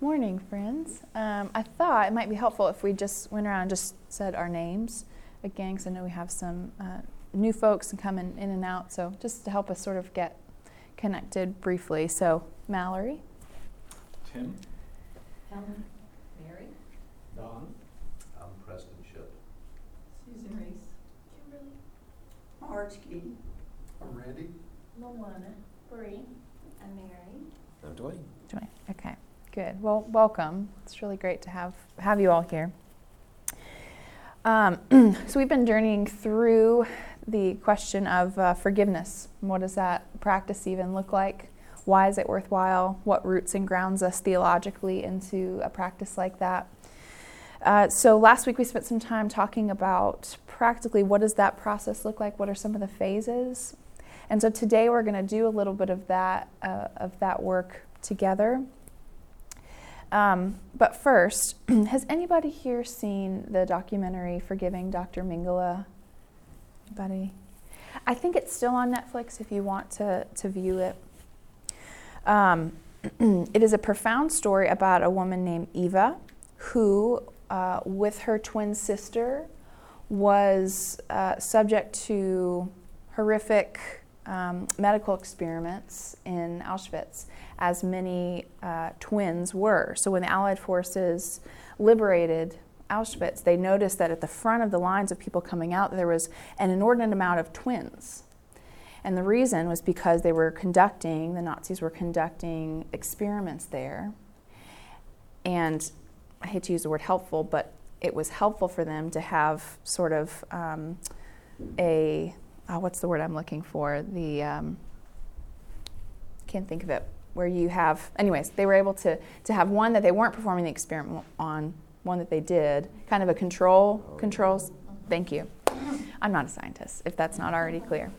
Morning, friends. Um, I thought it might be helpful if we just went around and just said our names again, because I know we have some uh, new folks coming in and out. So just to help us sort of get connected briefly. So Mallory, Tim, Helen, Mary, Don, I'm Preston Ship. Susan Reese, Kimberly, Marge Key. I'm Randy. Luana, Bree, and Mary. I'm Dwayne. Joy. Okay, good. Well, welcome. It's really great to have have you all here. Um, so we've been journeying through the question of uh, forgiveness. What does that practice even look like? Why is it worthwhile? What roots and grounds us theologically into a practice like that? Uh, so last week we spent some time talking about practically what does that process look like? What are some of the phases? And so today we're going to do a little bit of that uh, of that work together. Um, but first, has anybody here seen the documentary Forgiving Dr. Mengele? Anybody? I think it's still on Netflix if you want to, to view it. Um, it is a profound story about a woman named Eva who, uh, with her twin sister, was uh, subject to horrific um, medical experiments in Auschwitz, as many uh, twins were. So when the Allied forces liberated Auschwitz, they noticed that at the front of the lines of people coming out, there was an inordinate amount of twins. And the reason was because they were conducting, the Nazis were conducting experiments there. And I hate to use the word helpful, but it was helpful for them to have sort of um, a, oh, what's the word I'm looking for? The, um, can't think of it, where you have, anyways, they were able to, to have one that they weren't performing the experiment on, one that they did, kind of a control, controls. Thank you. I'm not a scientist, if that's not already clear.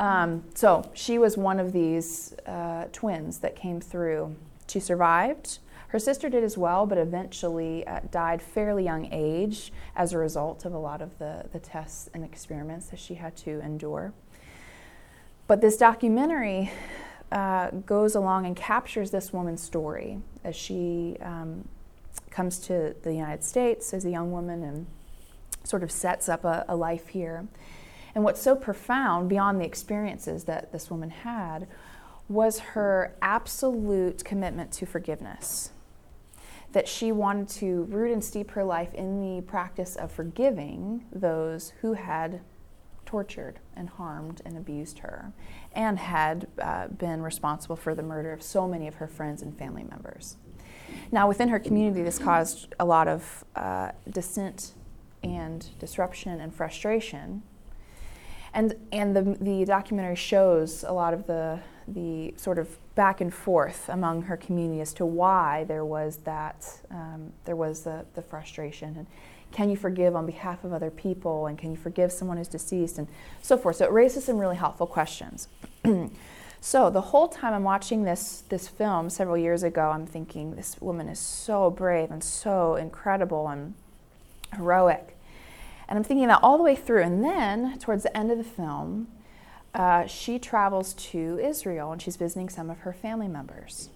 Um, so she was one of these uh, twins that came through. She survived. Her sister did as well, but eventually uh, died fairly young age as a result of a lot of the, the tests and experiments that she had to endure. But this documentary uh, goes along and captures this woman's story as she um, comes to the United States as a young woman and sort of sets up a, a life here. And what's so profound beyond the experiences that this woman had was her absolute commitment to forgiveness. That she wanted to root and steep her life in the practice of forgiving those who had tortured and harmed and abused her and had uh, been responsible for the murder of so many of her friends and family members. Now, within her community, this caused a lot of uh, dissent and disruption and frustration and and the the documentary shows a lot of the the sort of back and forth among her community as to why there was that um, there was the, the frustration and can you forgive on behalf of other people? And can you forgive someone who's deceased? And so forth. So it raises some really helpful questions. So the whole time i'm watching this this film several years ago i'm thinking this woman is so brave and so incredible and heroic. And I'm thinking that all the way through. And then, towards the end of the film, uh, she travels to Israel and she's visiting some of her family members.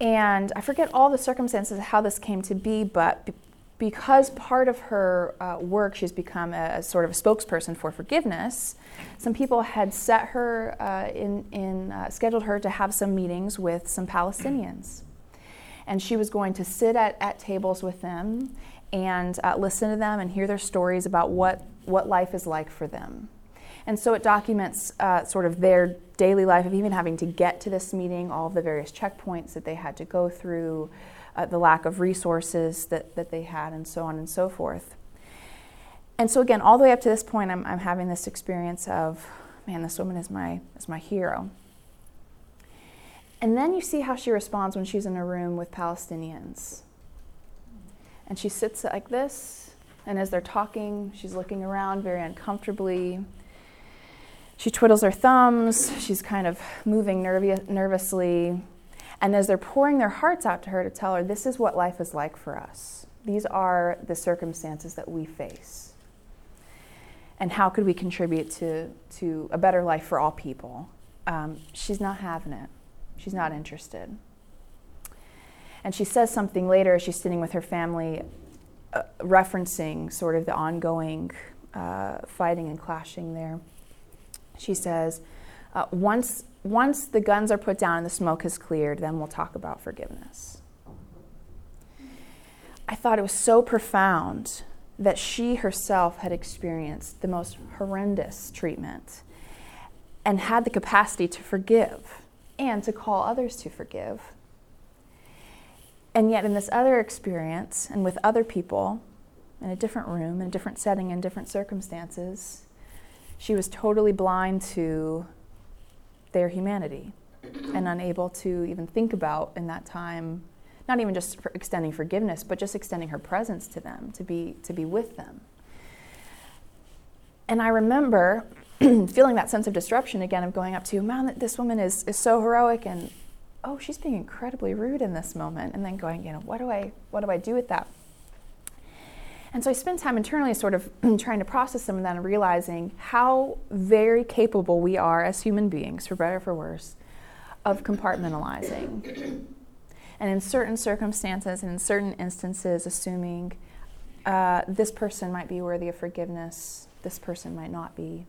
And I forget all the circumstances of how this came to be, but because part of her uh, work, she's become a, a, sort of a spokesperson for forgiveness. Some people had set her uh, in, in uh, scheduled her to have some meetings with some Palestinians, and she was going to sit at, at tables with them and uh, listen to them and hear their stories about what, what life is like for them. And so it documents uh, sort of their daily life of even having to get to this meeting, all of the various checkpoints that they had to go through, uh, the lack of resources that, that they had, and so on and so forth. And so, again, all the way up to this point, I'm, I'm having this experience of, man, this woman is my, is my hero. And then you see how she responds when she's in a room with Palestinians and she sits like this, and as they're talking, she's looking around very uncomfortably. She twiddles her thumbs, she's kind of moving nervi- nervously. And as they're pouring their hearts out to her to tell her, this is what life is like for us, these are the circumstances that we face. And how could we contribute to, to a better life for all people? Um, she's not having it. She's not interested. And she says something later as she's sitting with her family, uh, referencing sort of the ongoing uh, fighting and clashing there. She says, uh, once, once the guns are put down and the smoke has cleared, then we'll talk about forgiveness. I thought it was so profound that she herself had experienced the most horrendous treatment and had the capacity to forgive and to call others to forgive. And yet, in this other experience and with other people, in a different room, in a different setting, in different circumstances, she was totally blind to their humanity and unable to even think about in that time not even just for extending forgiveness but just extending her presence to them to be to be with them. And i remember feeling that sense of disruption again of going up to man this woman is, is so heroic and oh she's being incredibly rude in this moment and then going you know what do i what do i do with that and so I spend time internally sort of trying to process them and then realizing how very capable we are as human beings, for better or for worse, of compartmentalizing. and in certain circumstances and in certain instances, assuming uh, this person might be worthy of forgiveness, this person might not be.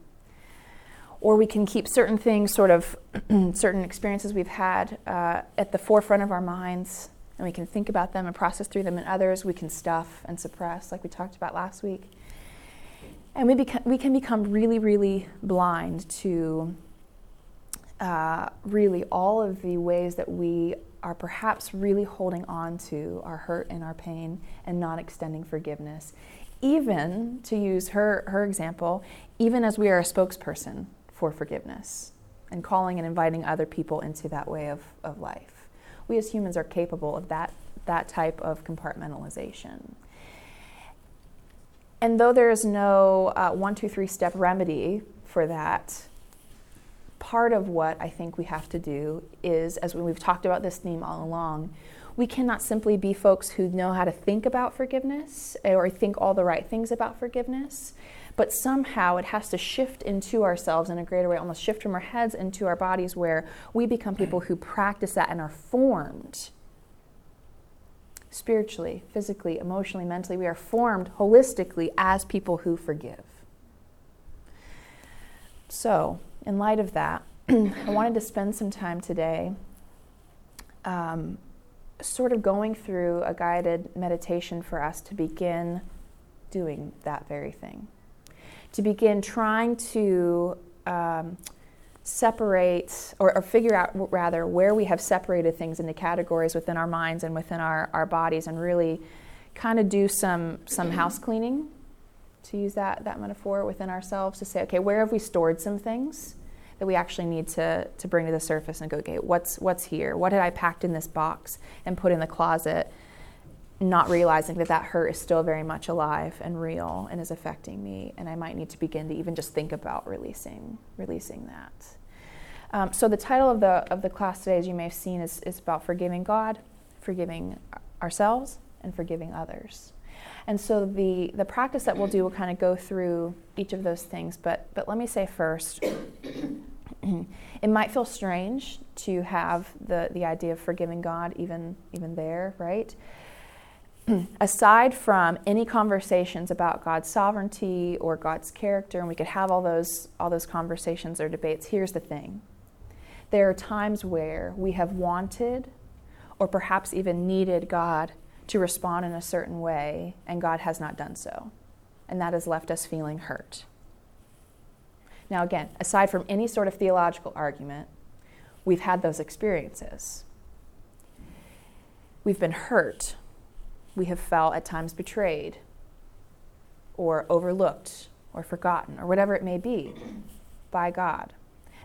Or we can keep certain things, sort of certain experiences we've had, uh, at the forefront of our minds and we can think about them and process through them, and others we can stuff and suppress, like we talked about last week. And we, beca- we can become really, really blind to uh, really all of the ways that we are perhaps really holding on to our hurt and our pain and not extending forgiveness. Even, to use her, her example, even as we are a spokesperson for forgiveness and calling and inviting other people into that way of, of life we as humans are capable of that, that type of compartmentalization. And though there is no uh, one, two, three step remedy for that, part of what I think we have to do is, as we've talked about this theme all along, we cannot simply be folks who know how to think about forgiveness or think all the right things about forgiveness but somehow it has to shift into ourselves in a greater way, almost shift from our heads into our bodies, where we become people who practice that and are formed spiritually, physically, emotionally, mentally. We are formed holistically as people who forgive. So, in light of that, I wanted to spend some time today um, sort of going through a guided meditation for us to begin doing that very thing to begin trying to um, separate or, or, figure out rather where we have separated things into categories within our minds and within our, our bodies and really kind of do some some house cleaning to use that that metaphor within ourselves to say okay where have we stored some things that we actually need to to bring to the surface and go okay what's what's here? What had i packed in this box and put in the closet not realizing that that hurt is still very much alive and real and is affecting me and i might need to begin to even just think about releasing releasing that. Um, so the title of the of the class today as you may have seen is, is about forgiving god forgiving ourselves and forgiving others. And so the the practice that we'll do will kind of go through each of those things but but let me say first it might feel strange to have the the idea of forgiving god even even there right aside from any conversations about God's sovereignty or God's character, and we could have all those, all those conversations or debates, here's the thing. There are times where we have wanted or perhaps even needed God to respond in a certain way, and God has not done so. And that has left us feeling hurt. Now, again, aside from any sort of theological argument, we've had those experiences. We've been hurt we have felt at times betrayed or overlooked or forgotten or whatever it may be by God.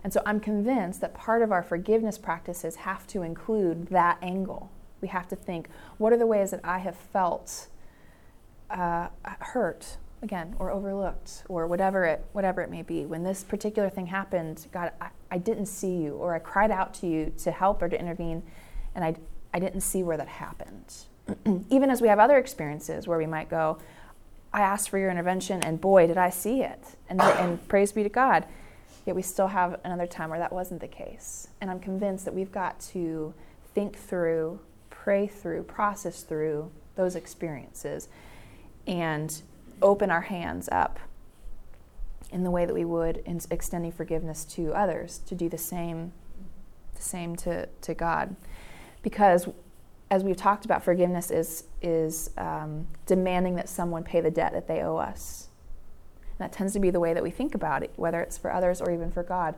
And so I'm convinced that part of our forgiveness practices have to include that angle. We have to think what are the ways that I have felt uh, hurt again or overlooked or whatever it whatever it may be when this particular thing happened god I, I didn't see you or i cried out to you to help or to intervene and i, I didn't see where that happened even as we have other experiences where we might go, I asked for your intervention, and boy, did I see it. And, and praise be to God. Yet we still have another time where that wasn't the case. And I'm convinced that we've got to think through, pray through, process through those experiences, and open our hands up in the way that we would in extending forgiveness to others to do the same the same to, to god because as we've talked about forgiveness is is um, demanding that someone pay the debt that they owe us. And that tends to be the way that we think about it whether it's for others or even for god.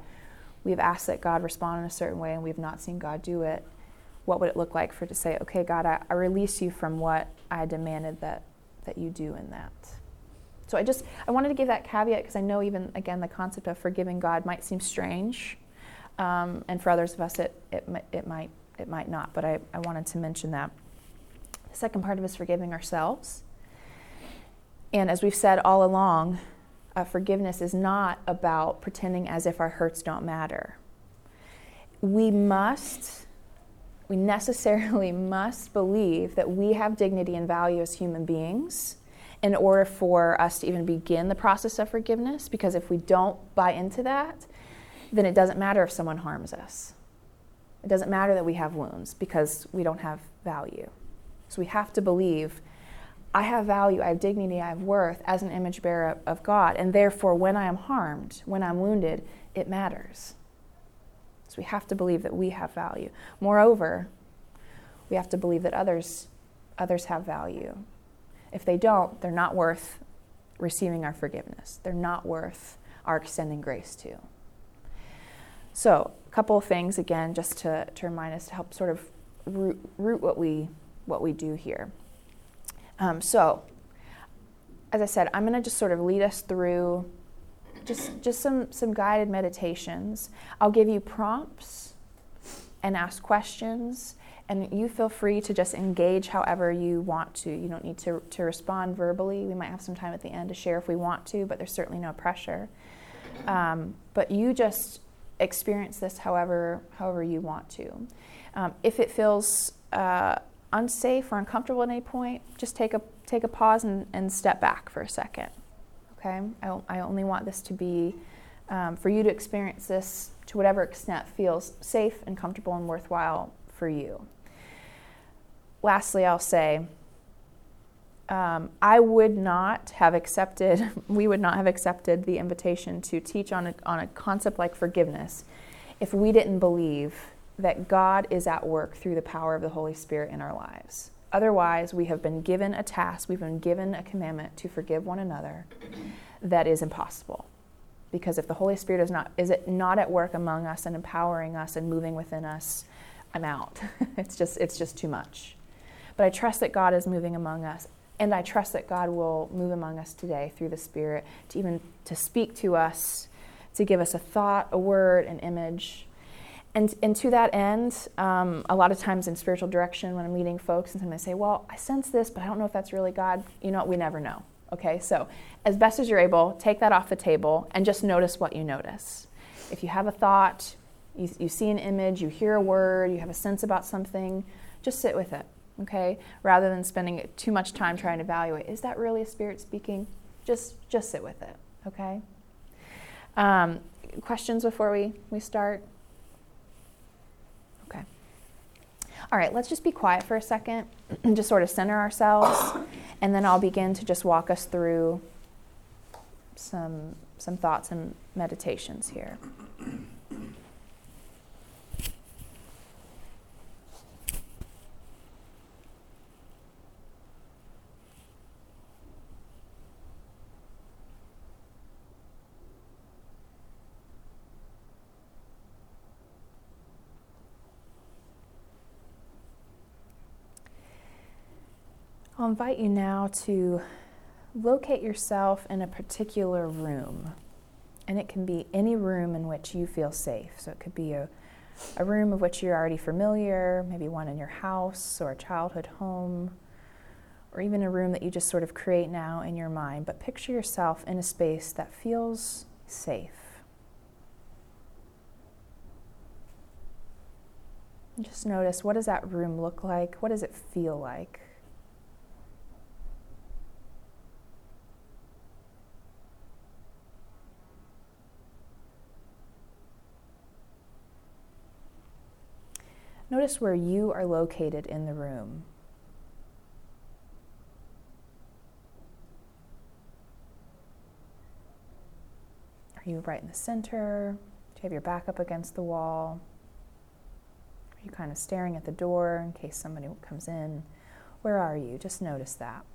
We've asked that god respond in a certain way and we've not seen god do it. What would it look like for to say okay god i, I release you from what i demanded that that you do in that? So I just I wanted to give that caveat because I know even again the concept of forgiving God might seem strange, um, and for others of us it it, it might it might not. But I, I wanted to mention that. The second part of is forgiving ourselves. And as we've said all along, uh, forgiveness is not about pretending as if our hurts don't matter. We must, we necessarily must believe that we have dignity and value as human beings in order for us to even begin the process of forgiveness. Because if we don't buy into that, then it doesn't matter if someone harms us. It doesn't matter that we have wounds because we don't have value. So we have to believe I have value, I have dignity, I have worth as an image bearer of God. And therefore, when I am harmed, when I'm wounded, it matters. So we have to believe that we have value. Moreover, we have to believe that others, others have value. If they don't, they're not worth receiving our forgiveness. They're not worth our extending grace to. So, a couple of things again, just to, to remind us to help sort of root, root what we what we do here. Um, so, as I said, I'm going to just sort of lead us through just just some some guided meditations. I'll give you prompts and ask questions and you feel free to just engage however you want to. You don't need to, to respond verbally. We might have some time at the end to share if we want to, but there's certainly no pressure. Um, but you just experience this however however you want to. Um, if it feels uh, unsafe or uncomfortable at any point, just take a take a pause and, and step back for a second. Okay, I, I only want this to be um, for you to experience this to whatever extent feels safe and comfortable and worthwhile for you lastly, I'll say, um, I would not have accepted, we would not have accepted the invitation to teach on a, on a concept like forgiveness if we didn't believe that God is at work through the power of the Holy Spirit in our lives. Otherwise, we have been given a task, we've been given a commandment to forgive one another that is impossible. Because if the Holy Spirit is not is it not at work among us and empowering us and moving within us, I'm out. it's just it's just too much. But I trust that God is moving among us. And I trust that God will move among us today through the Spirit to even to speak to us, to give us a thought, a word, an image. And, and to that end, um, a lot of times in spiritual direction, when I'm meeting folks, and sometimes they say, Well, I sense this, but I don't know if that's really God. You know? We never know. Okay? So, as best as you're able, take that off the table and just notice what you notice. If you have a thought, you, you see an image, you hear a word, you have a sense about something, just sit with it okay rather than spending too much time trying to evaluate is that really a spirit speaking? Just just sit with it okay? Um, questions before we we start? Okay. All right let's just be quiet for a second and just sort of center ourselves and then i'll begin to just walk us through some some thoughts and meditations here I'll invite you now to locate yourself in a particular room. And it can be any room in which you feel safe. So it could be a, a room of which you're already familiar, maybe one in your house or a childhood home, or even a room that you just sort of create now in your mind. But picture yourself in a space that feels safe. Just notice what does that room look like? What does it feel like? Notice where you are located in the room. Are you right in the center? Do you have your back up against the wall? Are you kind of staring at the door in case somebody comes in? Where are you? Just notice that.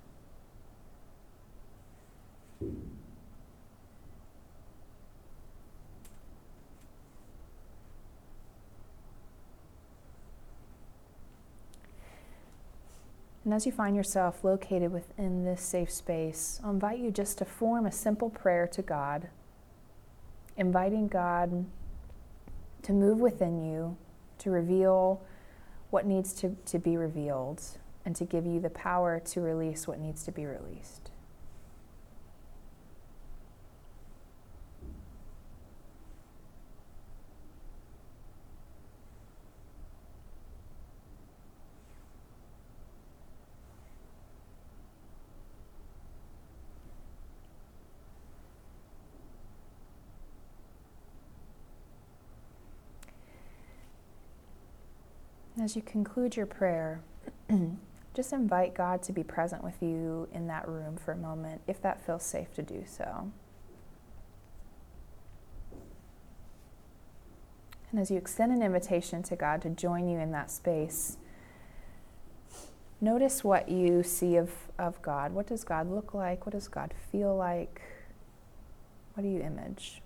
And as you find yourself located within this safe space, I'll invite you just to form a simple prayer to God, inviting God to move within you, to reveal what needs to, to be revealed, and to give you the power to release what needs to be released. As you conclude your prayer, just invite God to be present with you in that room for a moment, if that feels safe to do so. And as you extend an invitation to God to join you in that space, notice what you see of, of God. What does God look like? What does God feel like? What do you image?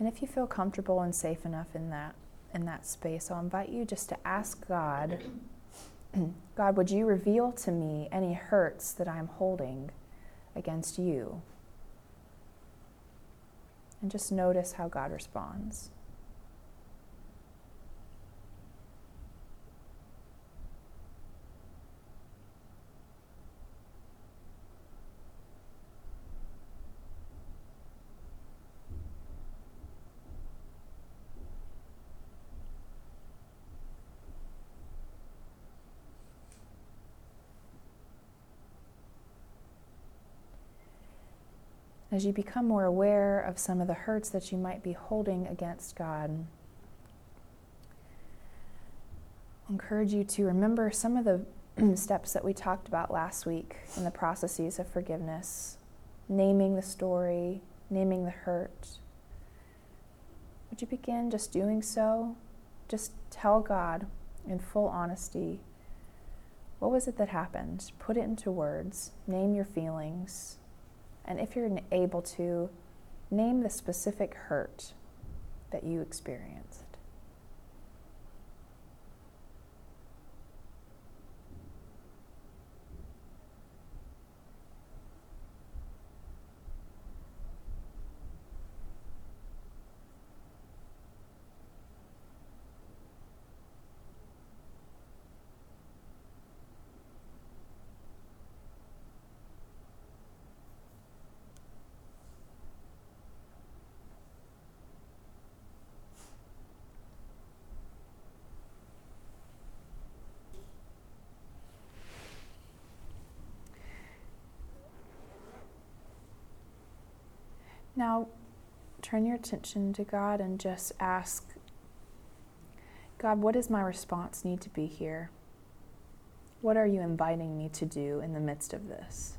And if you feel comfortable and safe enough in that in that space, I'll invite you just to ask God, God, would you reveal to me any hurts that I'm holding against you? And just notice how God responds. As you become more aware of some of the hurts that you might be holding against God, I encourage you to remember some of the steps that we talked about last week in the processes of forgiveness naming the story, naming the hurt. Would you begin just doing so? Just tell God in full honesty what was it that happened? Put it into words, name your feelings. And if you're able to, name the specific hurt that you experienced. Now, turn your attention to God and just ask God, what does my response need to be here? What are you inviting me to do in the midst of this?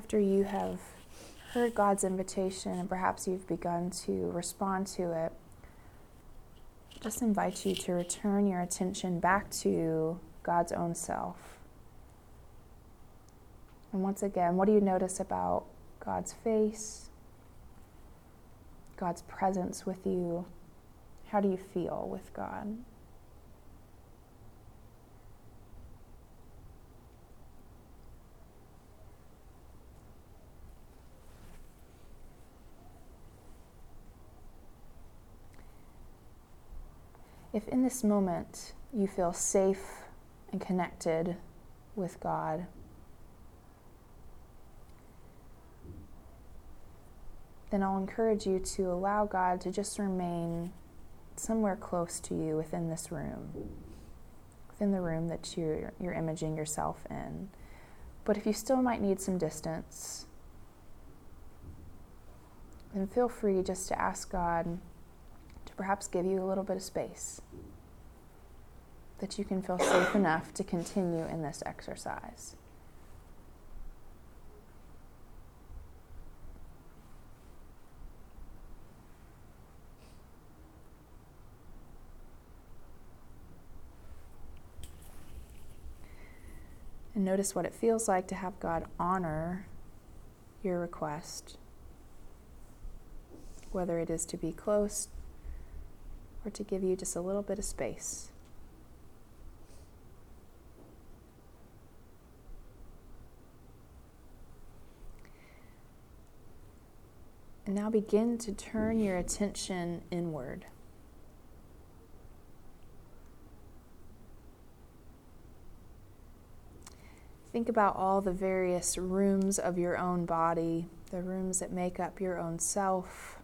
After you have heard God's invitation and perhaps you've begun to respond to it, just invite you to return your attention back to God's own self. And once again, what do you notice about God's face, God's presence with you? How do you feel with God? If in this moment you feel safe and connected with God, then I'll encourage you to allow God to just remain somewhere close to you within this room, within the room that you're, you're imaging yourself in. But if you still might need some distance, then feel free just to ask God perhaps give you a little bit of space that you can feel safe enough to continue in this exercise. And notice what it feels like to have God honor your request, whether it is to be close or to give you just a little bit of space. And now begin to turn your attention inward. Think about all the various rooms of your own body, the rooms that make up your own self.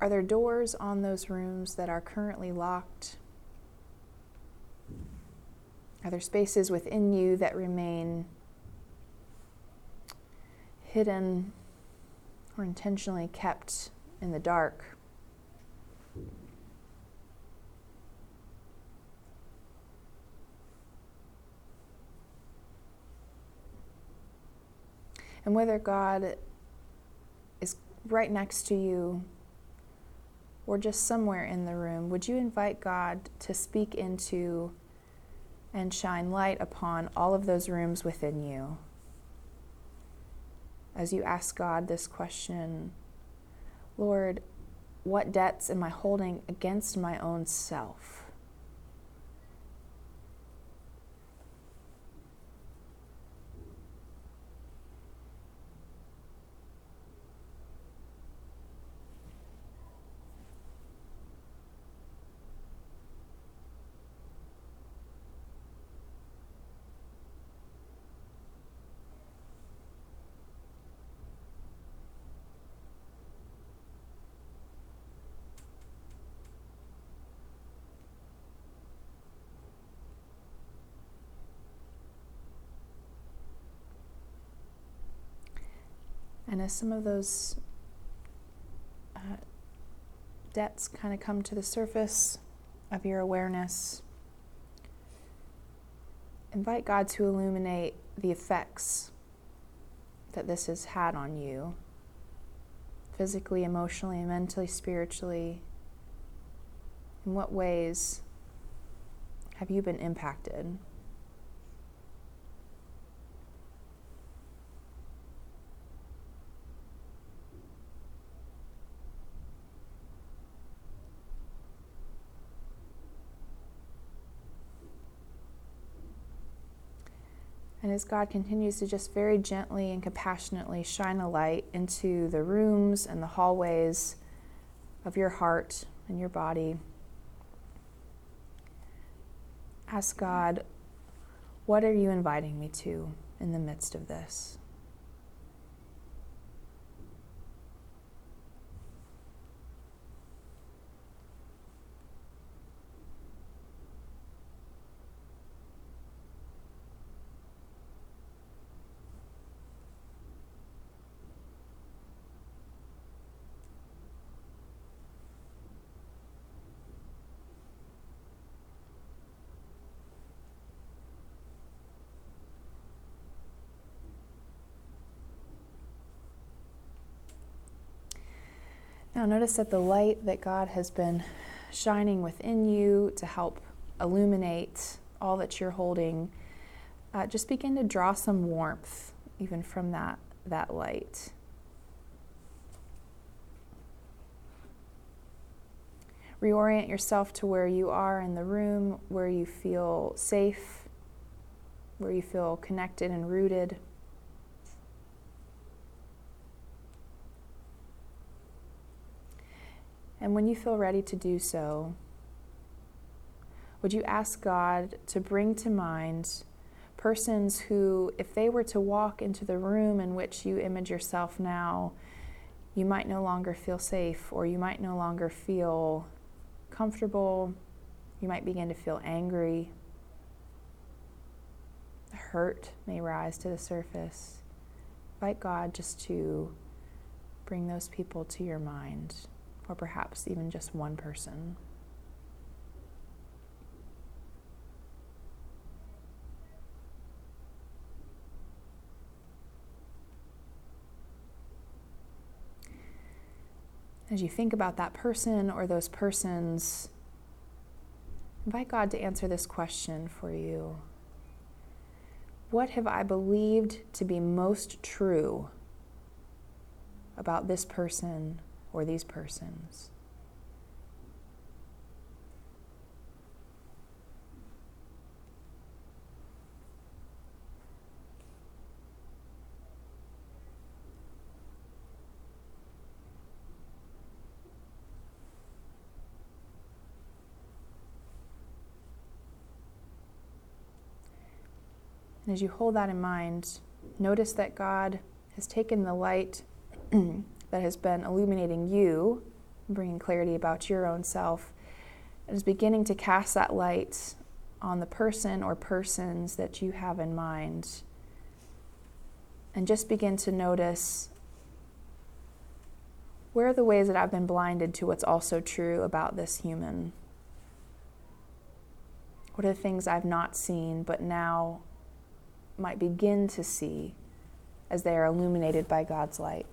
Are there doors on those rooms that are currently locked? Are there spaces within you that remain hidden or intentionally kept in the dark? and whether God is right next to you or just somewhere in the room, would you invite God to speak into and shine light upon all of those rooms within you? As you ask God this question, Lord, what debts am I holding against my own self? As some of those uh, debts kind of come to the surface of your awareness, invite God to illuminate the effects that this has had on you physically, emotionally, mentally, spiritually. In what ways have you been impacted? And as God continues to just very gently and compassionately shine a light into the rooms and the hallways of your heart and your body, ask God, what are you inviting me to in the midst of this? Now, notice that the light that God has been shining within you to help illuminate all that you're holding, uh, just begin to draw some warmth even from that, that light. Reorient yourself to where you are in the room, where you feel safe, where you feel connected and rooted. And when you feel ready to do so, would you ask God to bring to mind persons who, if they were to walk into the room in which you image yourself now, you might no longer feel safe or you might no longer feel comfortable. You might begin to feel angry. Hurt may rise to the surface. Invite God just to bring those people to your mind, or perhaps even just one person. As you think about that person or those persons, invite God to answer this question for you What have I believed to be most true about this person or these persons? And as you hold that in mind, notice that God has taken the light that has been illuminating you, bringing clarity about your own self, and is beginning to cast that light on the person or persons that you have in mind. And just begin to notice where are the ways that I've been blinded to what's also true about this human? What are the things I've not seen but now might begin to see as they are illuminated by God's light.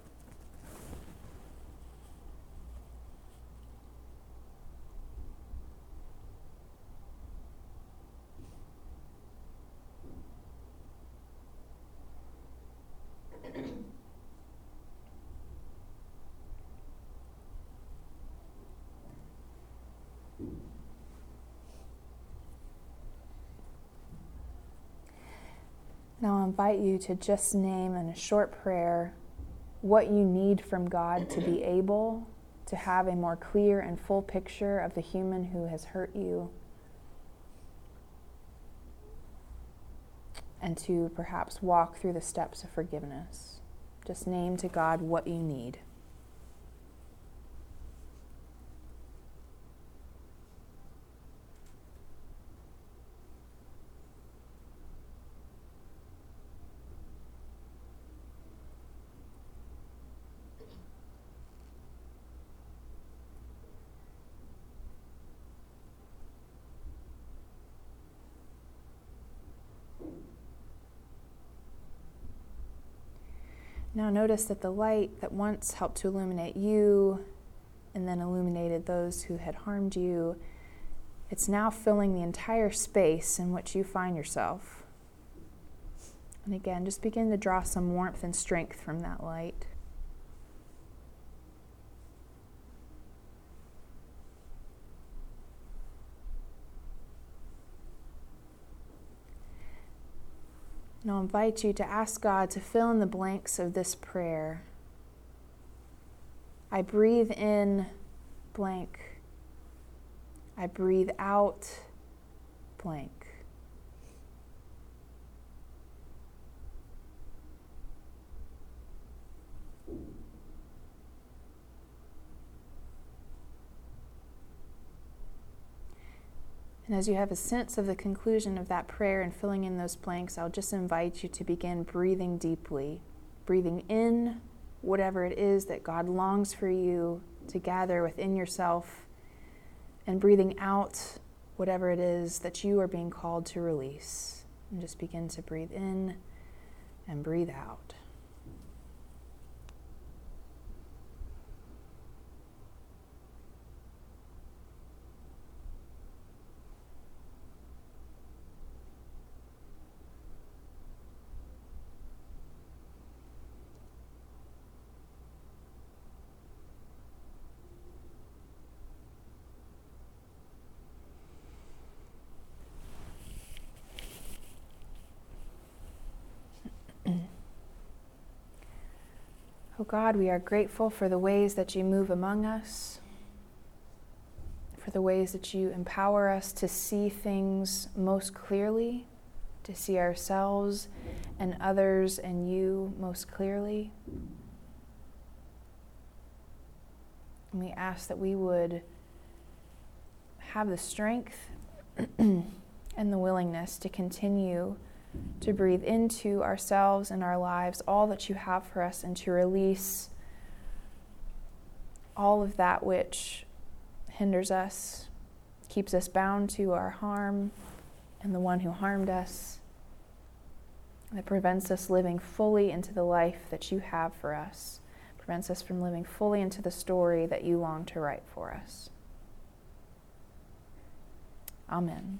Now, I'll invite you to just name in a short prayer what you need from God to be able to have a more clear and full picture of the human who has hurt you. And to perhaps walk through the steps of forgiveness. Just name to God what you need. Now notice that the light that once helped to illuminate you and then illuminated those who had harmed you, it's now filling the entire space in which you find yourself. And again, just begin to draw some warmth and strength from that light. And I'll invite you to ask God to fill in the blanks of this prayer. I breathe in blank. I breathe out blank. And as you have a sense of the conclusion of that prayer and filling in those blanks, I'll just invite you to begin breathing deeply, breathing in whatever it is that God longs for you to gather within yourself, and breathing out whatever it is that you are being called to release. And just begin to breathe in and breathe out. Oh God, we are grateful for the ways that you move among us. For the ways that you empower us to see things most clearly, to see ourselves and others and you most clearly. And we ask that we would have the strength and the willingness to continue to breathe into ourselves and our lives all that you have for us and to release all of that which hinders us, keeps us bound to our harm and the one who harmed us, that prevents us living fully into the life that you have for us, prevents us from living fully into the story that you long to write for us. Amen.